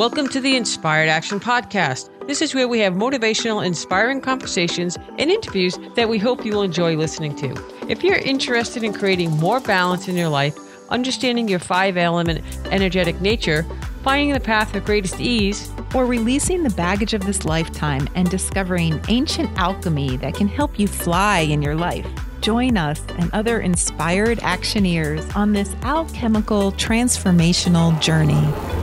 Welcome to the Inspired Action Podcast. This is where we have motivational, inspiring conversations and interviews that we hope you will enjoy listening to. If you're interested in creating more balance in your life, understanding your five element energetic nature, finding the path of greatest ease, or releasing the baggage of this lifetime and discovering ancient alchemy that can help you fly in your life. Join us and other inspired actioneers on this alchemical transformational journey.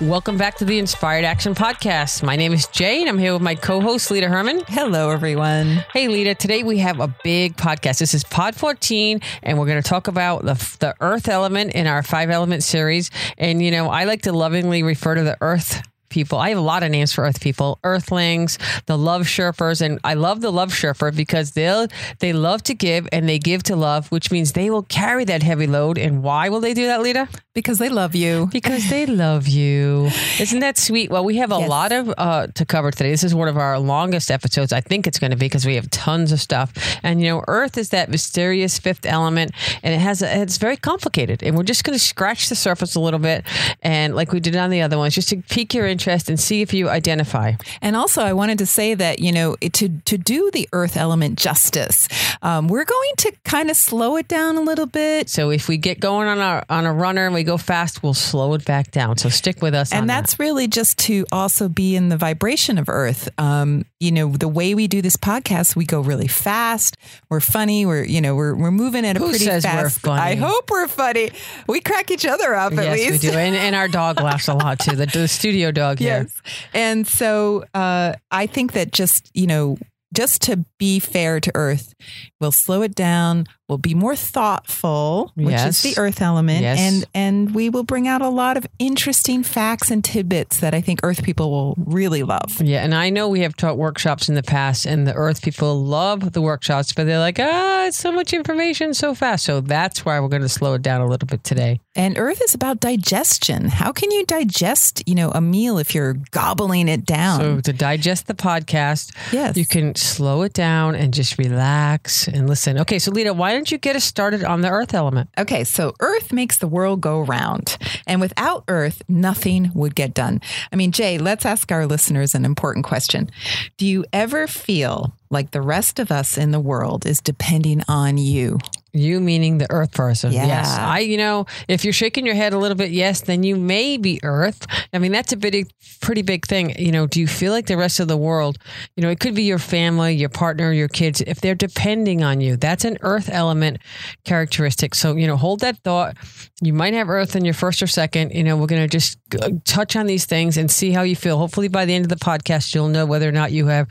Welcome back to the Inspired Action Podcast. My name is Jay, and I'm here with my co host, Lita Herman. Hello, everyone. Hey, Lita. Today we have a big podcast. This is Pod 14, and we're going to talk about the, the Earth element in our five element series. And, you know, I like to lovingly refer to the Earth people. I have a lot of names for earth people, earthlings, the love sherpers. And I love the love sherper because they'll, they love to give and they give to love, which means they will carry that heavy load. And why will they do that, Lita? Because they love you. Because they love you. Isn't that sweet? Well, we have a Yes. lot of uh, to cover today. This is one of our longest episodes. I think it's going to be because we have tons of stuff. And you know, Earth is that mysterious fifth element, and it has a, it's very complicated. And we're just going to scratch the surface a little bit, and like we did on the other ones, just to pique your interest and see if you identify. And also, I wanted to say that you know to to do the earth element justice, um, we're going to kind of slow it down a little bit. So if we get going on a on a runner and we go fast, we'll slow it back down. So stick with us. on And that. that's really just to also be in the vibration of Earth. Um, you know, the way we do this podcast, we go really fast. We're funny. We're you know we're we're moving at a Who pretty says we're fast. funny? I hope we're funny. We crack each other up at yes, least. we do. And, and our dog laughs a lot too. The, the studio dog here. Yes. And so uh, I think that just, you know, just to be fair to Earth, we'll slow it down. We'll be more thoughtful, which Yes. is the Earth element, Yes. and and we will bring out a lot of interesting facts and tidbits that I think Earth people will really love. Yeah, and I know we have taught workshops in the past, and the Earth people love the workshops, but they're like, ah, it's so much information so fast. So that's why we're going to slow it down a little bit today. And Earth is about digestion. How can you digest, you know, a meal if you're gobbling it down? So to digest the podcast, yes. you can slow it down and just relax and listen. Okay, so Lita, why don't you get us started on the Earth element? Okay, so Earth makes the world go round. And without Earth, nothing would get done. I mean, Jay, let's ask our listeners an important question. Do you ever feel like the rest of us in the world is depending on you? You meaning the Earth person? Yeah. Yes. I, you know, if you're shaking your head a little bit, yes, then you may be Earth. I mean, that's a big, pretty big thing. You know, do you feel like the rest of the world? You know, it could be your family, your partner, your kids. If they're depending on you, that's an Earth element characteristic. So you know, hold that thought. You might have Earth in your first or second. You know, we're going to just uh, touch on these things and see how you feel. Hopefully, by the end of the podcast, you'll know whether or not you have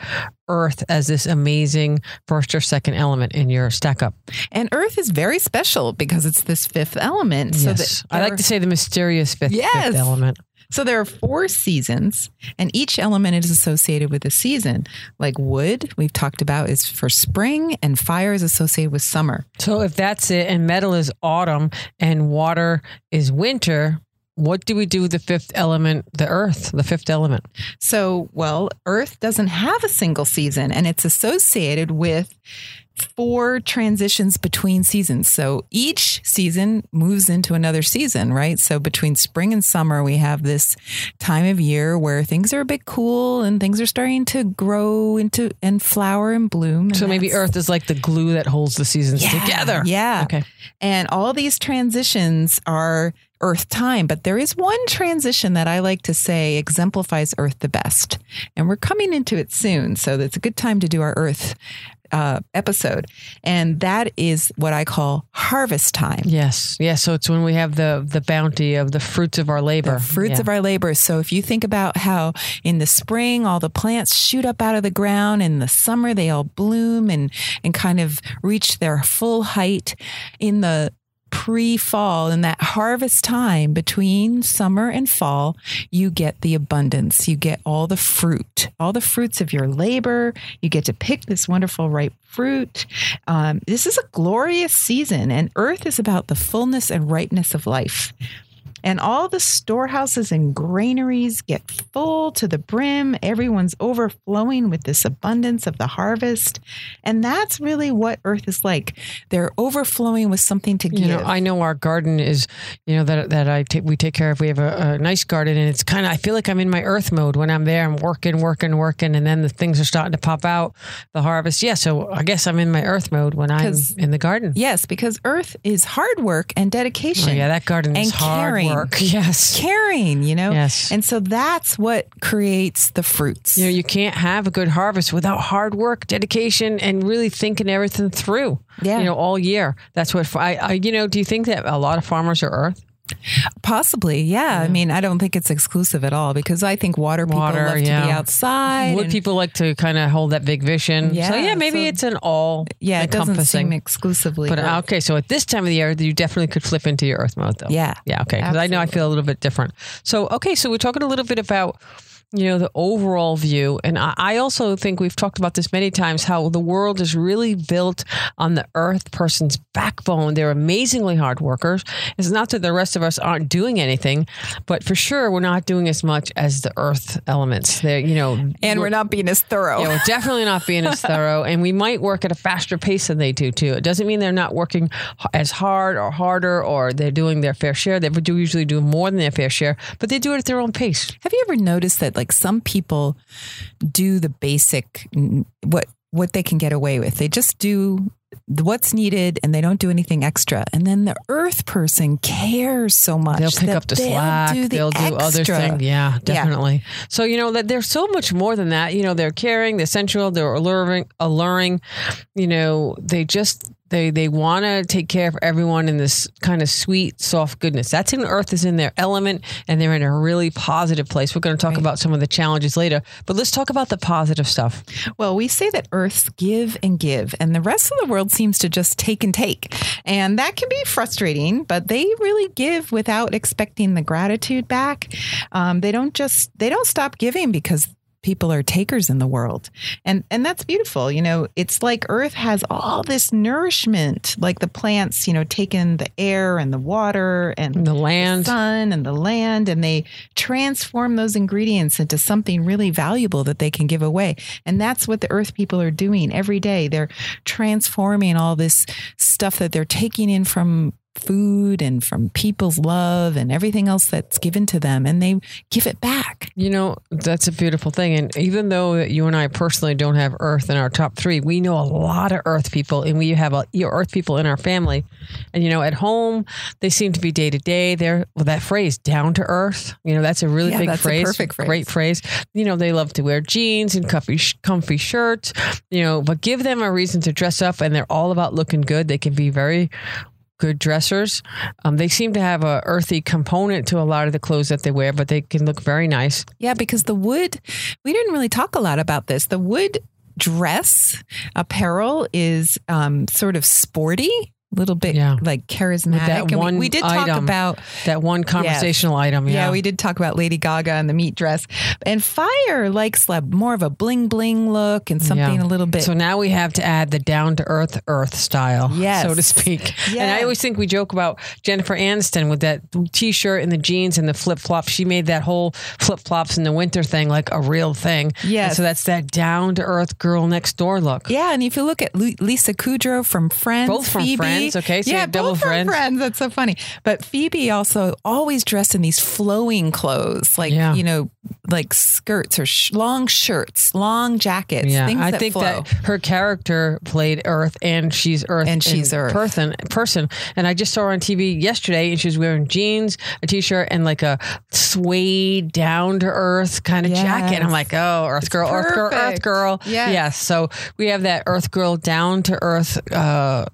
Earth as this amazing first or second element in your stack up. And Earth is very special because it's this fifth element. So yes. I like to say the mysterious fifth, fifth Yes. element. So there are four seasons, and each element is associated with a season. Like wood, we've talked about, is for spring, and fire is associated with summer. So if that's it, and metal is autumn, and water is winter, what do we do with the fifth element, the earth, the fifth element? So, well, Earth doesn't have a single season, and it's associated with four transitions between seasons. So each season moves into another season, right? So between spring and summer, we have this time of year where things are a bit cool and things are starting to grow into and flower and bloom. and So maybe earth is like the glue that holds the seasons Yeah, together. Yeah. Okay. And all these transitions are Earth time, but there is one transition that I like to say exemplifies Earth the best. And we're coming into it soon. So it's a good time to do our Earth uh, episode. And that is what I call harvest time. Yes. Yes. So it's when we have the the bounty of the fruits of our labor. The fruits Yeah. of our labor. So if you think about how in the spring all the plants shoot up out of the ground, in the summer they all bloom and and kind of reach their full height. In the pre-fall in that harvest time between summer and fall you get the abundance. You get all the fruit all the fruits of your labor. You get to pick this wonderful ripe fruit. Um, this is a glorious season and earth is about the fullness and ripeness of life and all the storehouses and granaries get full to the brim. Everyone's overflowing with this abundance of the harvest. And that's really what earth is like. They're overflowing with something to give. You know, I know our garden is, you know, that that I we take care of. We have a, a nice garden, and it's kind of I feel like I'm in my earth mode when I'm there. I'm working, working, working, and then the things are starting to pop out. The harvest, yeah. So I guess I'm in my earth mode when I'm in the garden. yes, because earth is hard work and dedication. Oh, yeah, that garden is and hard caring. work. Yes, Caring, you know? yes. And so that's what creates the fruits. you know, you can't have a good harvest without hard work, dedication, and really thinking everything through. Yeah. You know, all year. That's what I, I. You know, do you think that a lot of farmers are earth? Possibly, yeah. I mean, I don't think it's exclusive at all because I think water people Water, love to be outside. Would and- people like to kind of hold that big vision? so Yeah, yeah, maybe so- it's an all yeah, it doesn't encompassing. seem exclusively. But uh, earth. okay, so at this time of the year, you definitely could flip into your earth mode, though. yeah. Yeah, okay. Because I know I feel a little bit different. So, okay, so we're talking a little bit about, you know, the overall view. And I, also think we've talked about this many times how the world is really built on the earth person's backbone. They're amazingly hard workers. It's not that the rest of us aren't doing anything, but for sure, we're not doing as much as the earth elements. They're, you know, And we're not being as thorough. yeah, we're definitely not being as thorough, and we might work at a faster pace than they do too. It doesn't mean they're not working as hard or harder, or they're doing their fair share. They do usually do more than their fair share, but they do it at their own pace. Have you ever noticed that like some people do the basic what what they can get away with? They just do what's needed and they don't do anything extra. And then the earth person cares so much. They'll pick up the they'll slack. Do the they'll do other extra. things. Yeah, definitely. So you know that there's so much more than that. You know, they're caring, they're sensual, they're alluring, alluring. You know, they just they they want to take care of everyone in this kind of sweet, soft goodness. That's in Earth is in their element, and they're in a really positive place. We're going to talk Right. about some of the challenges later, but let's talk about the positive stuff. Well, we say that Earths give and give, and the rest of the world seems to just take and take. And that can be frustrating, but they really give without expecting the gratitude back. Um, they don't just, they don't stop giving because people are takers in the world. And and that's beautiful. You know, it's like earth has all this nourishment, like the plants, you know, taking the air and the water and The land. sun and the land and they transform those ingredients into something really valuable that they can give away and that's what the earth people are doing every day they're transforming all this stuff that they're taking in from food and from people's love and everything else that's given to them and they give it back You know, that's a beautiful thing. And even though you and I personally don't have Earth in our top three, we know a lot of Earth people, and we have a, your Earth people in our family. And you know, at home, they seem to be day to day. They're well, that phrase "down to earth." You know, that's a really Yeah, big phrase. perfect phrase. Great phrase. You know, they love to wear jeans and comfy, comfy shirts. You know, but give them a reason to dress up, and they're all about looking good. They can be very good dressers. Um, they seem to have a earthy component to a lot of the clothes that they wear, but they can look very nice. yeah because the wood we didn't really talk a lot about this the wood dress apparel is um, sort of sporty little bit Yeah. like charismatic we- one we, did talk item. about That one conversational item. Yeah. Yeah. we did talk about Lady Gaga and the meat dress. And Fire likes like more of a bling bling look and something Yeah. a little bit. So now we have to add the down to earth earth style, Yes. so to speak. And I always think we joke about Jennifer Aniston with that t shirt and the jeans and the flip flops. She made that whole flip flops in the winter thing like a real thing. Yes. And so that's that down to earth girl next door look. yeah, and if you look at Lisa Kudrow from Friends, Both from Phoebe, Friends, okay, so you yeah, have double Friends. Friends. That's so funny. But Phoebe also always dressed in these flowing clothes, like Yeah. you know, like skirts or sh- long shirts, long jackets. Yeah, things I that think flow. that her character played Earth, and she's Earth, And she's in Earth. person. Person, and I just saw her on TV yesterday, and she was wearing jeans, a t-shirt, and like a suede down to earth kind of jacket. And I'm like, oh, Earth girl, Earth girl, Earth girl. Yes. yes. So we have that Earth girl down to earth. Uh,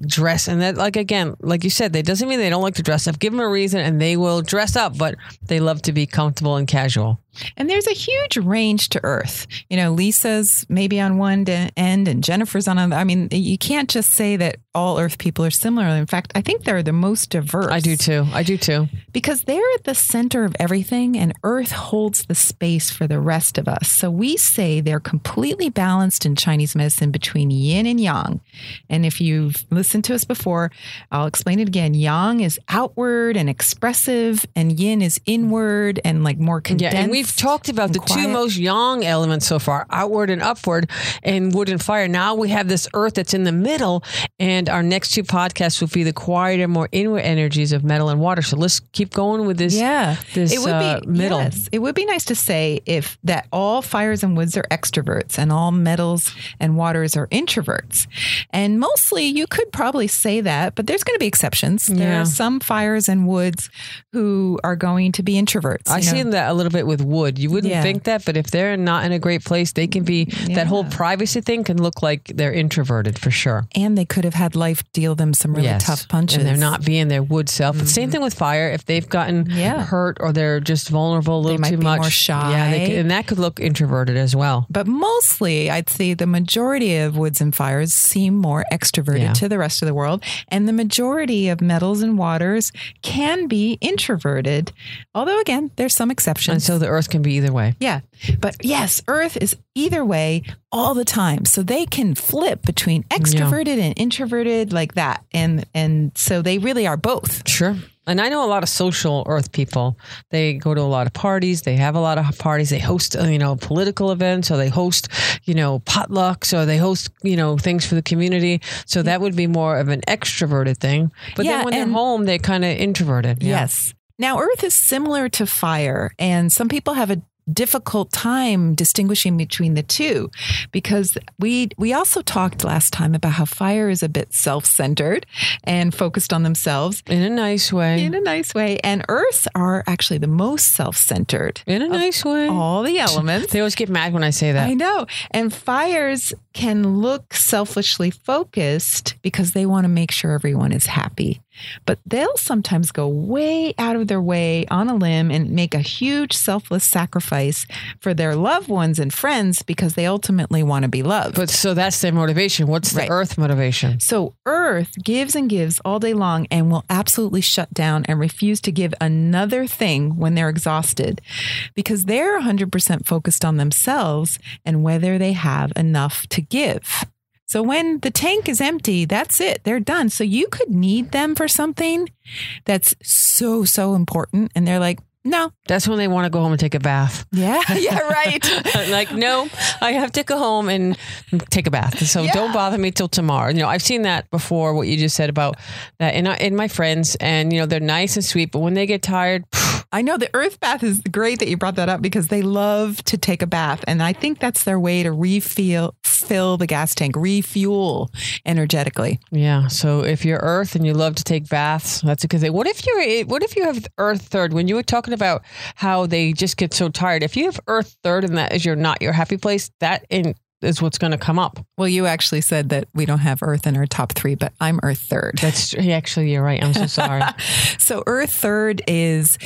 dress and that like again like you said that doesn't mean they don't like to dress up. Give them a reason and they will dress up but they love to be comfortable and casual And there's a huge range to Earth. You know, Lisa's maybe on one end and Jennifer's on another. I mean, you can't just say that all Earth people are similar. In fact, I think they're the most diverse. i do too i do too Because they're at the center of everything and Earth holds the space for the rest of us. So we say they're completely balanced in Chinese medicine between yin and yang. And if you've listened to us before. I'll explain it again. Yang is outward and expressive, and yin is inward and like more condensed. Yeah, we've talked about the two most yang elements so far, outward and upward, and wood and fire. Now we have this earth that's in the middle, and our next two podcasts will be the quieter, more inward energies of metal and water. So let's keep going with this. Yeah, this it would uh, be middle. Yes, it would be nice to say if that all fires and woods are extroverts and all metals and waters are introverts, and mostly you could probably say that, but there's going to be exceptions. There Yeah. are some fires and woods who are going to be introverts. I see that a little bit with wood. You wouldn't Yeah. think that, but if they're not in a great place, they can be. That whole privacy thing can look like they're introverted for sure. and they could have had life deal them some really Yes. tough punches. And they're not being their wood self. But Same mm-hmm. thing with fire. If they've gotten Yeah. hurt or they're just vulnerable a little might too be much, more yeah, they shy. could, and that could look introverted as well. But mostly, I'd say the majority of woods and fires seem more extroverted Yeah. to the rest of the world. And the majority of metals and waters can be introverted. Although, again, there's some exceptions. And so the earth can be either way. yeah. But yes, Earth is either way all the time. So they can flip between extroverted and introverted like that. And and so they really are both. Sure. And I know a lot of social earth people. They go to a lot of parties. They have a lot of parties. They host, uh, you know, political events or they host, you know, potlucks or they host, you know, things for the community. So that would be more of an extroverted thing. But Yeah, then when they're home, they're kind of introverted. Yeah. Yes. Now, Earth is similar to fire, and some people have a difficult time distinguishing between the two because we we also talked last time about how fire is a bit self-centered and focused on themselves In a nice way. in a nice way and earths are actually the most self-centered In a nice way. all the elements They always get mad when I say that. I know. And fires can look selfishly focused because they want to make sure everyone is happy. But they'll sometimes go way out of their way on a limb and make a huge selfless sacrifice for their loved ones and friends because they ultimately want to be loved. But so that's their motivation. What's the Right. earth motivation? So Earth gives and gives all day long and will absolutely shut down and refuse to give another thing when they're exhausted because they're 100% focused on themselves and whether they have enough to give. So when the tank is empty, that's it. They're done. So you could need them for something that's so, so important. And they're like, no. That's when they want to go home and take a bath. Yeah. Yeah. Right. like, no, I have to go home and take a bath. So Yeah. don't bother me till tomorrow. You know, I've seen that before, what you just said about that in, uh, in my friends. And, you know, they're nice and sweet, but when they get tired, I know the earth bath is great that you brought that up because they love to take a bath. And I think that's their way to refill fill the gas tank, refuel energetically. yeah. So if you're earth and you love to take baths, that's a good thing. What if you're, what if you have earth third? When you were talking about how they just get so tired, if you have earth third and that is your not your happy place, that in, is what's going to come up. Well, you actually said that we don't have earth in our top three, but I'm earth third. That's actually, you're right. I'm so sorry. so earth third is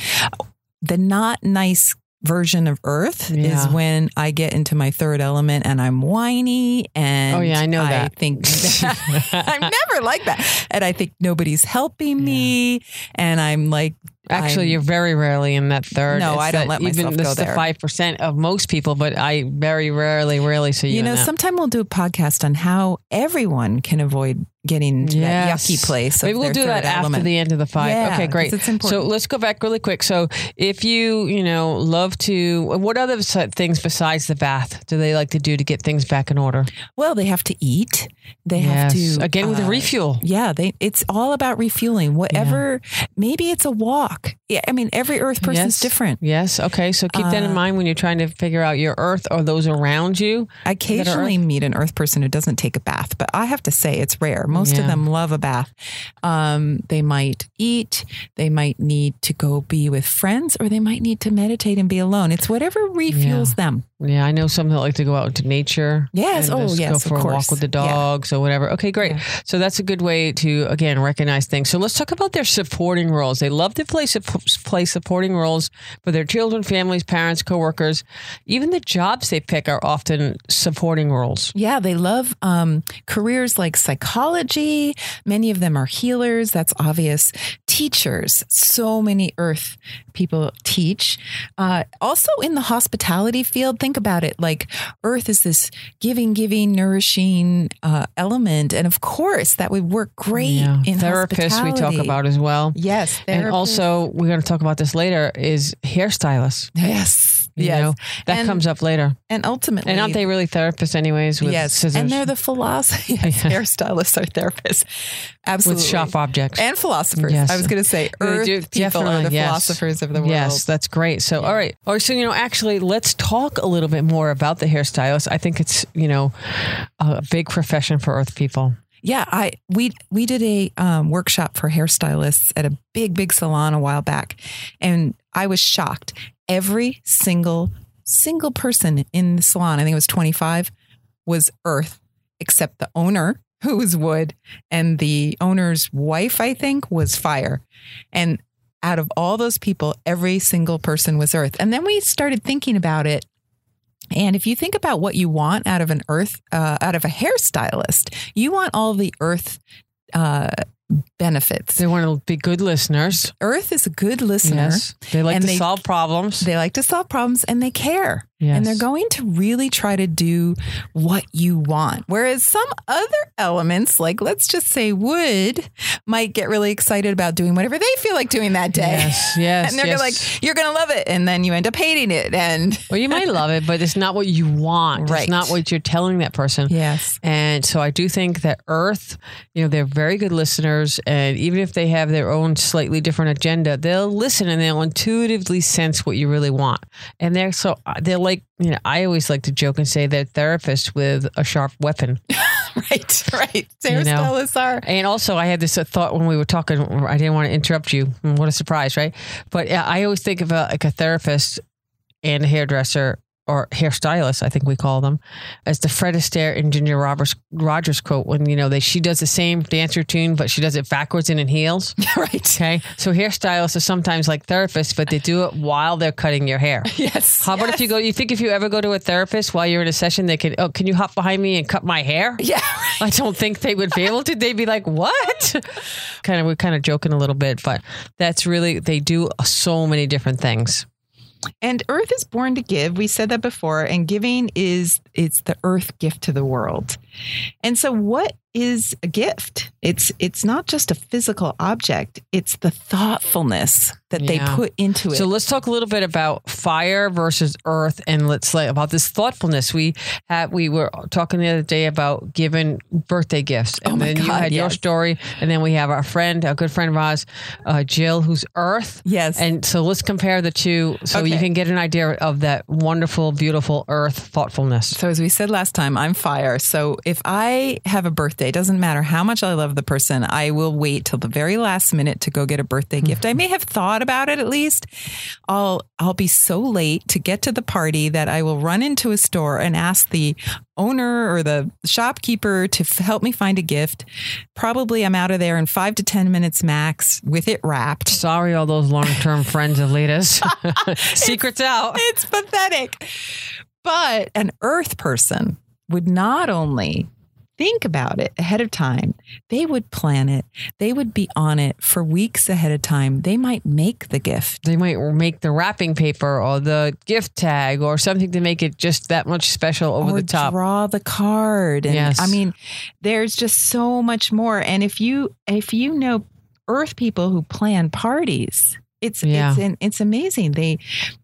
the not nice version of earth is when I get into my third element and I'm whiny and Oh, yeah, I know that. think I'm never like that. And I think nobody's helping me and I'm like Actually, I'm- you're very rarely in that third. No, It's I don't let myself even go this is the five percent of most people, but I very rarely, rarely see you. You know, sometime we'll do a podcast on how everyone can avoid getting to Yes. that yucky place. Maybe we'll do that third after the end of the five. Yeah, okay, great. it's So let's go back really quick. So if you, you know, love to, what other things besides the bath do they like to do to get things back in order? Well, they have to eat. They have to again with the uh, refuel. Yeah, they it's all about refueling. Whatever, maybe it's a walk. Yeah, I mean, every Earth person's Yes. different. Yes. Okay. So keep that in Uh, mind when you're trying to figure out your Earth or those around you. I occasionally meet an Earth person who doesn't take a bath, but I have to say it's rare. Most Yeah. of them love a bath. Um, they might eat. They might need to go be with friends, or they might need to meditate and be alone. It's whatever refuels them. Yeah, I know some that like to go out into nature. Yes. Oh, yes, Go for a walk with the Yeah. dogs or whatever. Okay, great. Yeah. So that's a good way to again recognize things. So let's talk about their supporting roles. They love to play play supporting roles for their children, families, parents, coworkers. Even the jobs they pick are often supporting roles. Yeah, they love um, careers like psychology. Many of them are healers. That's obvious. Teachers. So many Earth people teach. Uh, also in the hospitality field, think about it, like Earth is this giving, giving, nourishing uh, element, and of course that would work great Yeah. in Therapists we talk about as well. Yes, And also, we're going to talk about this later. Is hairstylists? yes, You yes, know, that And- comes up later. and ultimately, And aren't they really therapists, anyways? With yes, scissors, and they're the. Yes, Yeah. hairstylists are therapists, absolutely. with sharp objects. and philosophers. Yes. I was going to say, Earth do- people are the yes. philosophers of the world. Yes, that's great. So, all right. All right. So, you know, actually, let's talk a little bit more about the hairstylist. I think it's, you know, a big profession for Earth people. Yeah, I we we did a um, workshop for hairstylists at a big big salon a while back, and I was shocked. Every single single person in the salon, I think it was twenty five, was Earth, except the owner who was wood, and the owner's wife, I think, was fire, and out of all those people, every single person was Earth. And then we started thinking about it. And if you think about what you want out of an earth, uh, out of a hairstylist, you want all the earth uh, benefits. They want to be good listeners. Earth is a good listener. Yes. They like And to they- solve problems. They like to solve problems and they care. Yes. And they're going to really try to do what you want. Whereas some other elements, like let's just say wood, might get really excited about doing whatever they feel like doing that day. Yes, yes, and they're yes. like, you're going to love it. And then you end up hating it. And Well, you might love it, but it's not what you want. Right. It's not what you're telling that person. yes. And so I do think that Earth, you know, they're very good listeners. And even if they have their own slightly different agenda, they'll listen and they'll intuitively sense what you really want. And they're so, they're like, you know, I always like to joke and say they're therapists with a sharp weapon. Right, right. You know. Are. And also, I had this thought when we were talking. I didn't want to interrupt you. What a surprise, right? But I always think of a, like a therapist and a hairdresser or hairstylist, I think we call them, as the Fred Astaire in Ginger Rogers, Rogers quote when you know they she does the same dance routine, but she does it backwards and in heels. right. Okay, so hairstylists are sometimes like therapists, but they do it while they're cutting your hair. Yes. How about if you go? You think if you ever go to a therapist while you're in a session, they can oh, can you hop behind me and cut my hair? Yeah. I don't think they would be able to. They'd be like, "What?" kind of, we're kind of joking a little bit, but that's really they do so many different things. And Earth is born to give. We said that before. And giving is it's the Earth gift to the world. And so, what is a gift? It's it's not just a physical object. It's the thoughtfulness that they put into it. So let's talk a little bit about fire versus earth, and let's like about this thoughtfulness. We had we were talking the other day about giving birthday gifts, and Oh then you God, had your story, and then we have our friend, a good friend of ours, uh, Jill, who's earth. yes. And so let's compare the two, so you can get an idea of that wonderful, beautiful earth thoughtfulness. So as we said last time, I'm fire. So if I have a birthday, doesn't matter how much I love the person, I will wait till the very last minute to go get a birthday gift. I may have thought about it at least. I'll I'll be so late to get to the party that I will run into a store and ask the owner or the shopkeeper to f- help me find a gift. Probably I'm out of there in 5 to 10 minutes max with it wrapped. Sorry, all those long-term friends of Lita's. Secrets out. It's pathetic. But an earth person would not only think about it ahead of time, they would plan it. They would be on it for weeks ahead of time. They might make the gift. They might make the wrapping paper or the gift tag or something to make it just that much special over or the top. draw the card. And Yes. I mean, there's just so much more. And if you if you know earth people who plan parties, it's Yeah. it's it's amazing. They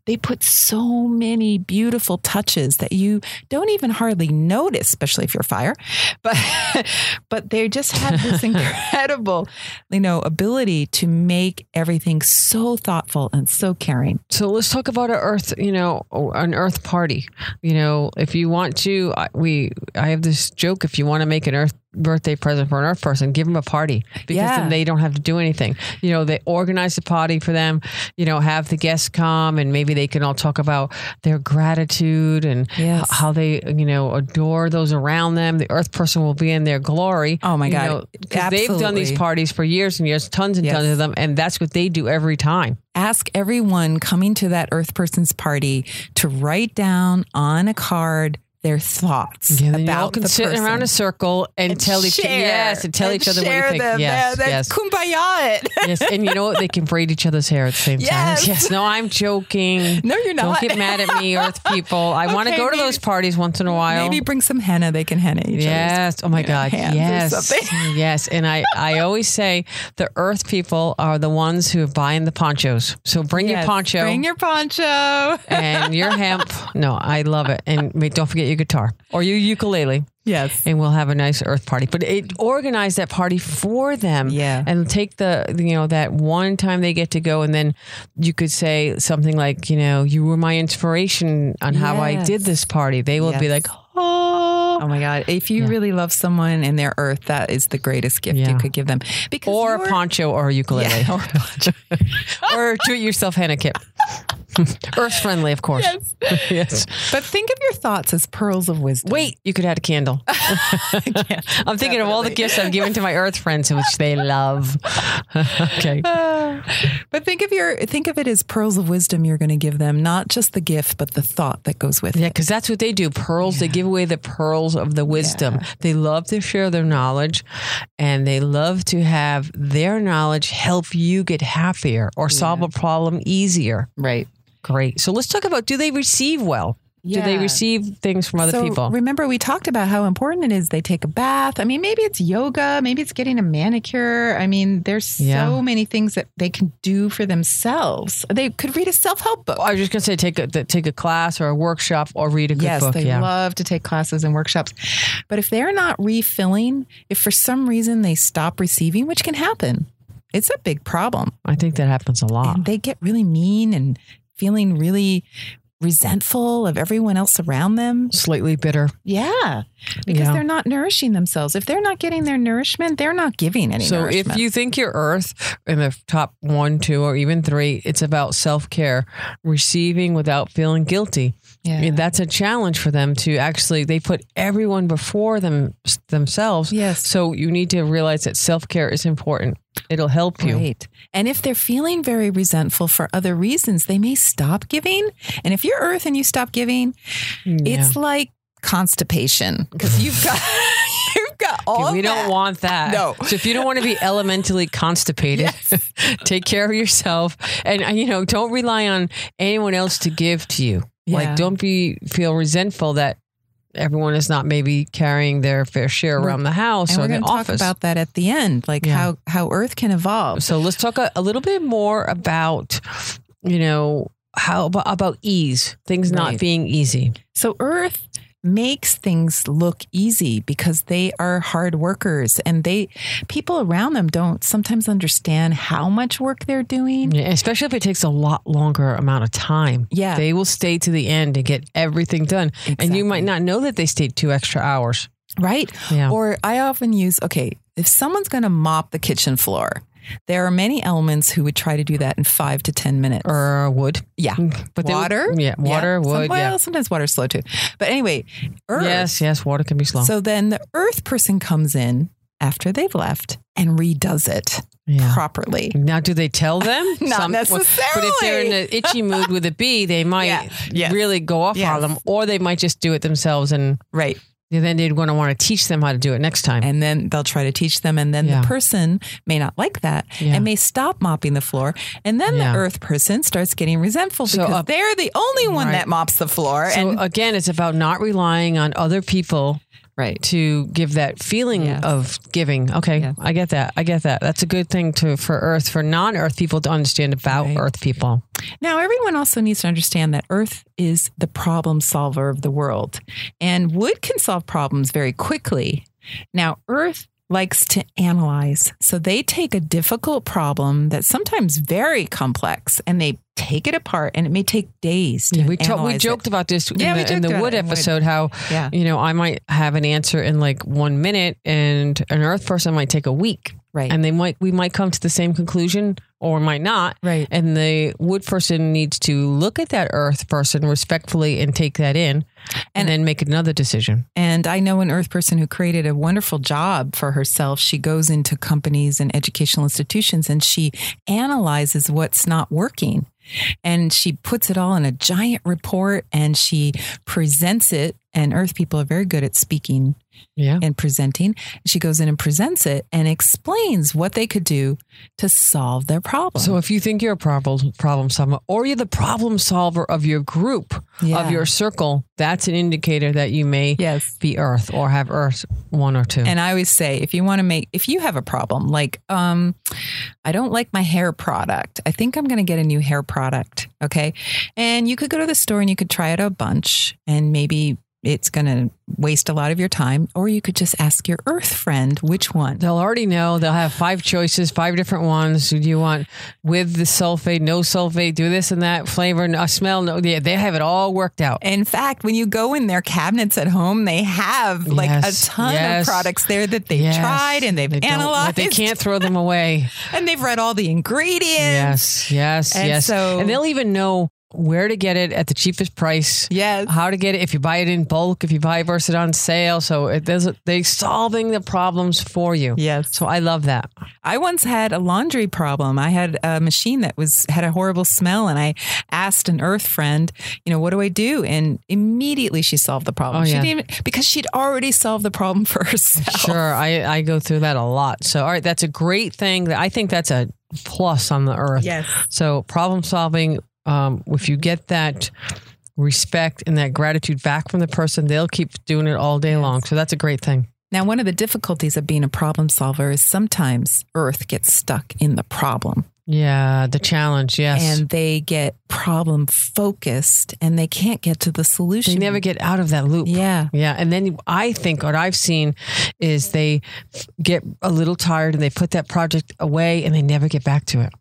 they put so many beautiful touches that you don't even hardly notice, especially if you're fire. But but they just have this incredible, you know, ability to make everything so thoughtful and so caring. So let's talk about an Earth, you know, an Earth party. You know, if you want to, I- we, I have this joke. If you want to make an Earth birthday present for an Earth person, give them a party because Yeah. then they don't have to do anything. You know, they organize the party for them. You know, have the guests come and maybe they can all talk about their gratitude and Yes. how they, you know, adore those around them. The Earth person will be in their glory. Oh my God. know, 'cause they've done these parties for years and years, tons and Yes. tons of them, and that's what they do every time. ask everyone coming to that earth person's party to write down on a card their thoughts Yeah, you about can the sit person. around a circle and, and tell each share, yes and tell and each other what you think. them. Yes, They're- yes. Kumbaya it. yes, and you know what? They can braid each other's hair at the same time. Yes. Yes, no, I'm joking. No, you're not Don't get mad at me, Earth people. I want to Okay, go to those parties once in a while. Maybe bring some henna. They can henna each Yes. Oh my God. Yes. Yes. And I, I always say the earth people are the ones who are buying the ponchos. So bring your poncho Bring your poncho. and your hemp. No, I love it. And don't forget your guitar or your ukulele. yes. And we'll have a nice earth party. But it organize that party for them. Yeah. And take the you know, that one time they get to go and then you could say something like, you know, you were my inspiration on how I did this party. They will be like, Oh Oh my God. If you Yeah. really love someone in their earth, that is the greatest gift Yeah. you could give them. Because or a poncho or a ukulele. Yeah, or a poncho. or do it yourself henna kit. Earth friendly, of course. Yes. Yes. But think of your thoughts as pearls of wisdom. Wait, you could add a candle. I'm thinking of all the gifts I've given to my Earth friends, which they love. okay. Uh, but think of your think of it as pearls of wisdom you're going to give them, not just the gift, but the thought that goes with Yeah, it. because that's what they do. Pearls, they give away the pearls of the wisdom. They love to share their knowledge and they love to have their knowledge help you get happier or solve a problem easier. Right. Great. So let's talk about do they receive well? Do they receive things from other so people? Remember, we talked about how important it is they take a bath. I mean, maybe it's yoga, maybe it's getting a manicure. I mean, there's so Yeah. many things that they can do for themselves. They could read a self help book. I was just gonna say take a take a class or a workshop or read a good yes, book. they yeah, love to take classes and workshops. But if they're not refilling, if for some reason they stop receiving, which can happen, it's a big problem. I think that happens a lot. And they get really mean and feeling really resentful of everyone else around them. Slightly bitter. Yeah. Because Yeah. they're not nourishing themselves. If they're not getting their nourishment, they're not giving any So if you think you're Earth in the top one, two, or even three, it's about self care, receiving without feeling guilty. yeah. And That's a challenge for them to actually. They put everyone before them themselves. Yes. So you need to realize that self care is important. It'll help you. Right. And if they're feeling very resentful for other reasons, they may stop giving. And if you're earth and you stop giving, Yeah. it's like constipation because you've got you've got all we don't want that. No. So if you don't want to be elementally constipated, take care of yourself, and uh, you know, don't rely on anyone else to give to you. Yeah. Like, don't be feel resentful that everyone is not maybe carrying their fair share around the house and or we're the going to talk office. about that at the end, like Yeah. how how Earth can evolve. so let's talk a, a little bit more about, you know, how about, about ease, things not being easy. So Earth makes things look easy because they are hard workers and they people around them don't sometimes understand how much work they're doing. Yeah, especially if it takes a lot longer amount of time. Yeah. They will stay to the end and get everything done. And you might not know that they stayed two extra hours. Right? Yeah. Or I often use okay, if someone's going to mop the kitchen floor, there are many elements who would try to do that in 5 to 10 minutes. or uh, wood. yeah. Mm. But they would- water? yeah, water, Some- well, yeah. sometimes water's slow too. But anyway, Earth Yes, yes, water can be slow. So then the earth person comes in after they've left and redoes it yeah. properly. Now, do they tell them? Not necessarily. But if they're in an itchy mood with a bee, they might Yeah, yes. really go off Yes. on them, or they might just do it themselves, and Right. Then they're going to want to teach them how to do it next time. And then they'll try to teach them. And then Yeah. the person may not like that Yeah. and may stop mopping the floor. And then Yeah. the earth person starts getting resentful So, because uh, they're the only one right. that mops the floor. so and again, it's about not relying on other people right. to give that feeling Yes. of giving. Okay. I get that. I get that. That's a good thing to for Earth for non-Earth people to understand about Right. Earth people. Now, everyone also needs to understand that Earth is the problem solver of the world, and wood can solve problems very quickly. Now, Earth likes to analyze. So they take a difficult problem that's sometimes very complex and they take it apart, and it may take days to Yeah, we ta- we analyze it. joked about this Yeah, in the, in the wood episode. How Yeah. you know I might have an answer in like one minute, and an Earth person might take a week, Right. and they might we might come to the same conclusion or might not. Right. And the wood person needs to look at that Earth person respectfully and take that in, and, And- then make another decision. And I know an Earth person who created a wonderful job for herself. She goes into companies and educational institutions and she analyzes what's not working. And she puts it all in a giant report and she presents it and earth people are very good at speaking Yeah. and presenting. She goes in and presents it and explains what they could do to solve their problem. So if you think you're a problem problem solver or you're the problem solver of your group, Yeah. of your circle, that's an indicator that you may yes. be Earth or have Earth one or two. And I always say, if you want to make, if you have a problem, like, um, I don't like my hair product. I think I'm going to get a new hair product. Okay. And you could go to the store and you could try it a bunch and maybe it's going to waste a lot of your time. Or you could just ask your earth friend which one. They'll already know. They'll have five choices, five different ones. Do you want with the sulfate, no sulfate, do this and that flavor, no smell? No, yeah, they have it all worked out. In fact, when you go in their cabinets at home, they have like Yes, a ton yes. of products there that they've Yes. tried and they've They analyzed. They can't throw them away. and they've read all the ingredients. Yes, yes, And yes. so- and they'll even know where to get it at the cheapest price. Yes. How to get it if you buy it in bulk, if you buy it versus on sale. So it does they solving the problems for you. Yes. So I love that. I once had a laundry problem. I had a machine that was had a horrible smell, and I asked an Earth friend, you know, what do I do? And immediately she solved the problem. Oh, she yeah. didn't even because she'd already solved the problem for herself. Sure, I, I go through that a lot. So, all right, that's a great thing. I think that's a plus on the earth. Yes. So, problem solving, um, if you get that respect and that gratitude back from the person, they'll keep doing it all day long. So, that's a great thing. Now, one of the difficulties of being a problem solver is sometimes Earth gets stuck in the problem Yeah, the challenge, yes. and they get problem focused and they can't get to the solution. they never get out of that loop. Yeah. Yeah. And then I think what I've seen is they get a little tired and they put that project away and they never get back to it.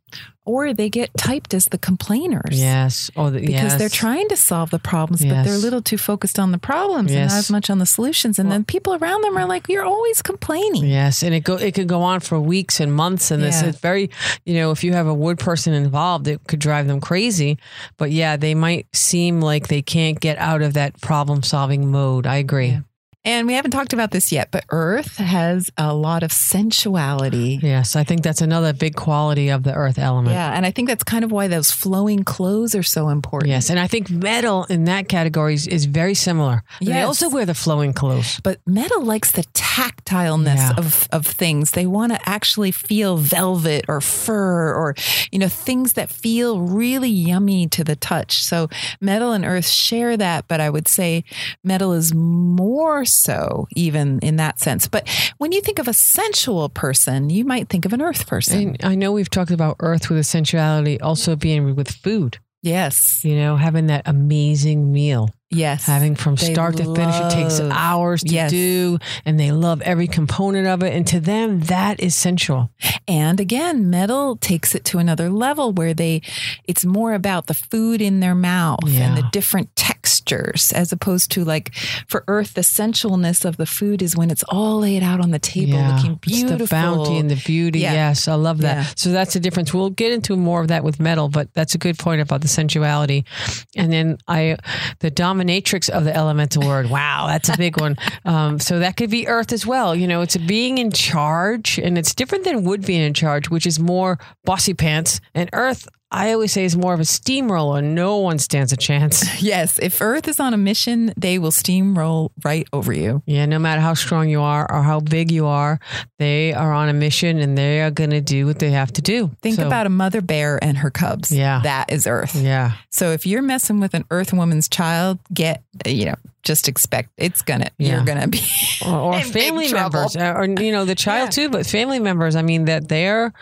Or they get typed as the complainers. Yes. Oh, the, because yes. they're trying to solve the problems, but they're a little too focused on the problems and not as much on the solutions. And then people around them are like, "You're always complaining." Yes, and it go it could go on for weeks and months, and this Yeah. is very, you know, if you have a wood person involved, it could drive them crazy. But yeah, they might seem like they can't get out of that problem solving mode. I agree. Yeah. And we haven't talked about this yet, but Earth has a lot of sensuality. Yes, I think that's another big quality of the earth element. Yeah, and I think that's kind of why those flowing clothes are so important. Yes, and I think metal in that category is, is very similar. They also wear the flowing clothes. But metal likes the tactileness Yeah. of, of things. They want to actually feel velvet or fur or, you know, things that feel really yummy to the touch. So metal and earth share that, but I would say metal is more so even in that sense. But when you think of a sensual person, you might think of an earth person. And I know we've talked about earth with a sensuality also being with food. yes. You know, having that amazing meal. Yes. having from They start to finish it takes hours to Yes. do and they love every component of it and to them that is sensual And again, metal takes it to another level where they it's more about the food in their mouth and the different textures as opposed to like for earth the sensualness of the food is when it's all laid out on the table looking It's beautiful. the bounty and the beauty. Yeah. yes i love that. Yeah. so that's the difference. We'll get into more of that with metal but that's a good point about the sensuality. And then i the dominatrix of the elemental word wow that's a big one. Um, so that could be earth as well. You know it's being in charge and it's different than wood being in charge which is more bossy pants. And earth I always say is more of a steamroller. No one stands a chance. Yes, if Earth is on a mission, they will steamroll right over you. Yeah, no matter how strong you are or how big you are, they are on a mission and they are going to do what they have to do. Think So, about a mother bear and her cubs. Yeah. That is Earth. Yeah. So if you're messing with an Earth woman's child, get, you know, just expect it's gonna, Yeah. you're gonna be. Or, or family members, or you know, the child too, but family members. I mean, that they're